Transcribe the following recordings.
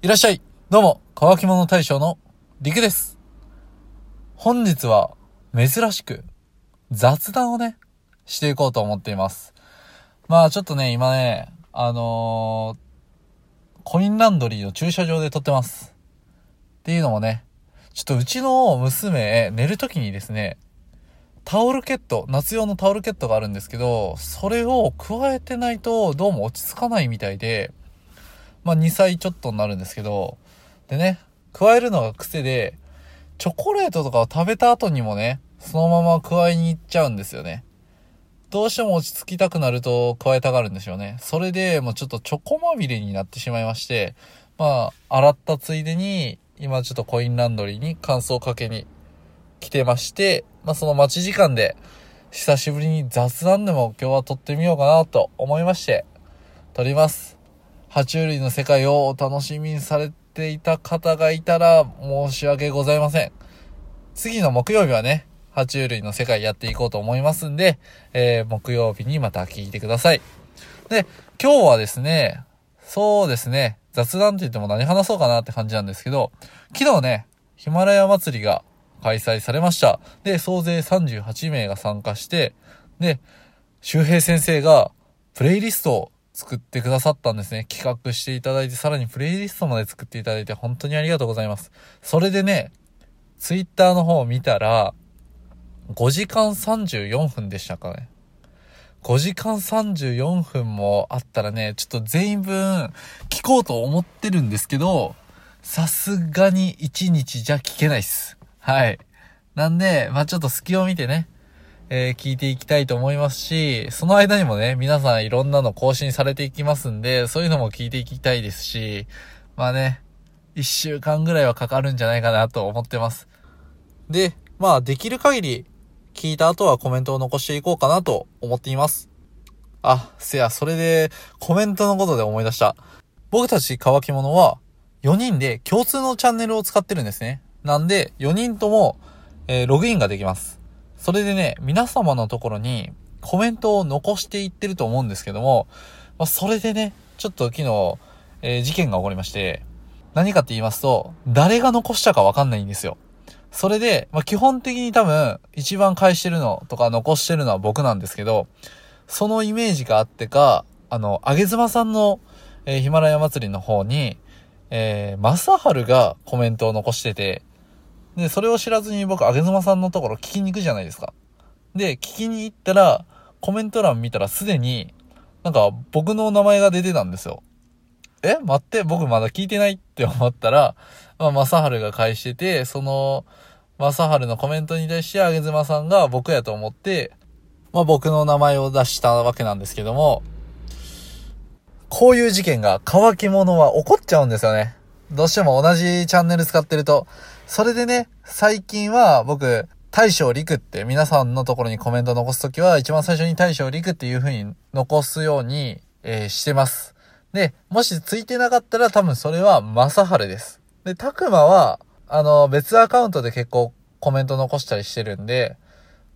いらっしゃい。どうも、乾き物大将の陸です。本日は珍しく雑談をね、していこうと思っています。まあちょっとね、今ね、あのーコインランドリーの駐車場で撮ってます。っていうのもね、ちょっとうちの娘、寝るときにですね、タオルケット、夏用のタオルケットがあるんですけど、それを加えてないとどうも落ち着かないみたいで、まあ2歳ちょっとになるんですけど、でね、加えるのが癖で、チョコレートとかを食べた後にもね、そのまま加えに行っちゃうんですよね。どうしても落ち着きたくなると加えたがるんでしょうね。それでもうちょっとチョコまみれになってしまいまして、まあ、洗ったついでに、今ちょっとコインランドリーに乾燥かけに来てまして、まあその待ち時間で、久しぶりに雑談でも今日は撮ってみようかなと思いまして、撮ります。爬虫類の世界をお楽しみにされていた方がいたら申し訳ございません。次の木曜日はね、爬虫類の世界やっていこうと思いますんで、えー、木曜日にまた聞いてください。で、今日はですね、そうですね、雑談って言っても何話そうかなって感じなんですけど、昨日ね、ヒマラヤ祭りが開催されました。で、総勢38名が参加して、で、周平先生がプレイリストを作ってくださったんですね。企画していただいて、さらにプレイリストまで作っていただいて、本当にありがとうございます。それでね、ツイッターの方を見たら、5時間34分でしたかね。5時間34分もあったらね、ちょっと全員分聞こうと思ってるんですけど、さすがに1日じゃ聞けないっす。はい。なんで、まあちょっと隙を見てね、えー聞いていきたいと思いますし、その間にもね、皆さんいろんなの更新されていきますんで、そういうのも聞いていきたいですし、まあね、1週間ぐらいはかかるんじゃないかなと思ってます。で、まあできる限り聞いた後はコメントを残していこうかなと思っています。あ、せや、それでコメントのことで思い出した。僕たち乾き物は4人で共通のチャンネルを使ってるんですね。なんで4人とも、えーログインができます。それでね、皆様のところにコメントを残していってると思うんですけども、まあ、それでね、ちょっと昨日、えー事件が起こりまして、何かって言いますと、誰が残したかわかんないんですよ。それで、まあ、基本的に多分、一番返してるのとか残してるのは僕なんですけど、そのイメージがあってか、あの、あげずまさんの、えーヒマラヤ祭りの方に、えー、まさはるがコメントを残してて、で、それを知らずに僕、あげずまさんのところ聞きに行くじゃないですか。で、聞きに行ったら、コメント欄見たらすでに、なんか僕の名前が出てたんですよ。え？待って、僕まだ聞いてないって思ったら、まあ、まさはるが返してて、その、まさはるのコメントに対して、あげずまさんが僕やと思って、まあ、僕の名前を出したわけなんですけども、こういう事件が乾き物は起こっちゃうんですよね。どうしても同じチャンネル使ってると。それでね、最近は僕、大将陸って皆さんのところにコメント残すときは一番最初に大将陸っていう風に残すように、えーしてます。で、もしついてなかったら多分それは正春です。で、たくまは、あの、別アカウントで結構コメント残したりしてるんで、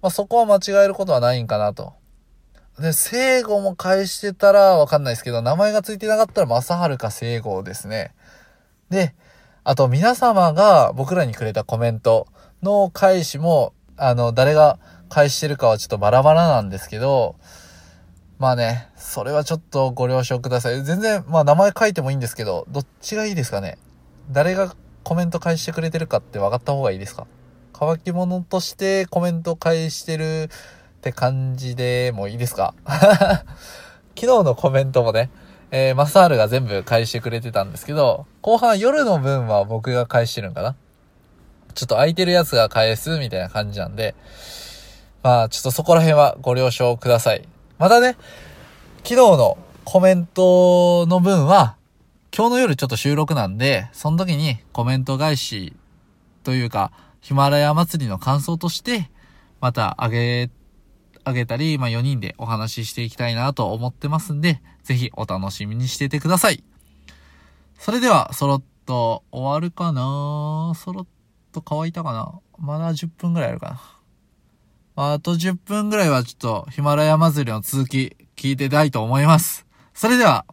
まあ、そこは間違えることはないんかなと。で、聖護も返してたらわかんないですけど、名前がついてなかったら正春か聖護ですね。で、あと皆様が僕らにくれたコメントの返しも、あの、誰が返してるかはちょっとバラバラなんですけど、まあね、それはちょっとご了承ください。全然、まあ名前書いてもいいんですけど、どっちがいいですかね？誰がコメント返してくれてるかって分かった方がいいですか？乾き物としてコメント返してるって感じでもいいですか？昨日のコメントもね、えー、マサールが全部返してくれてたんですけど、後半夜の分は僕が返してるんかなちょっと空いてるやつが返すみたいな感じなんで、まあちょっとそこら辺はご了承ください。またね、昨日のコメントの分は、今日の夜ちょっと収録なんで、その時にコメント返しというか、ヒマラヤ祭りの感想として、またあげ、あげたり、まあ4人でお話ししていきたいなと思ってますんで、ぜひお楽しみにしててください。それでは、そろっと終わるかな？そろっと乾いたかな？まだ10分ぐらいあるかな？あと10分ぐらいはちょっとヒマラヤ祭りの続き聞いてたいと思います。それでは、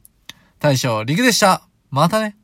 大将陸でした。またね。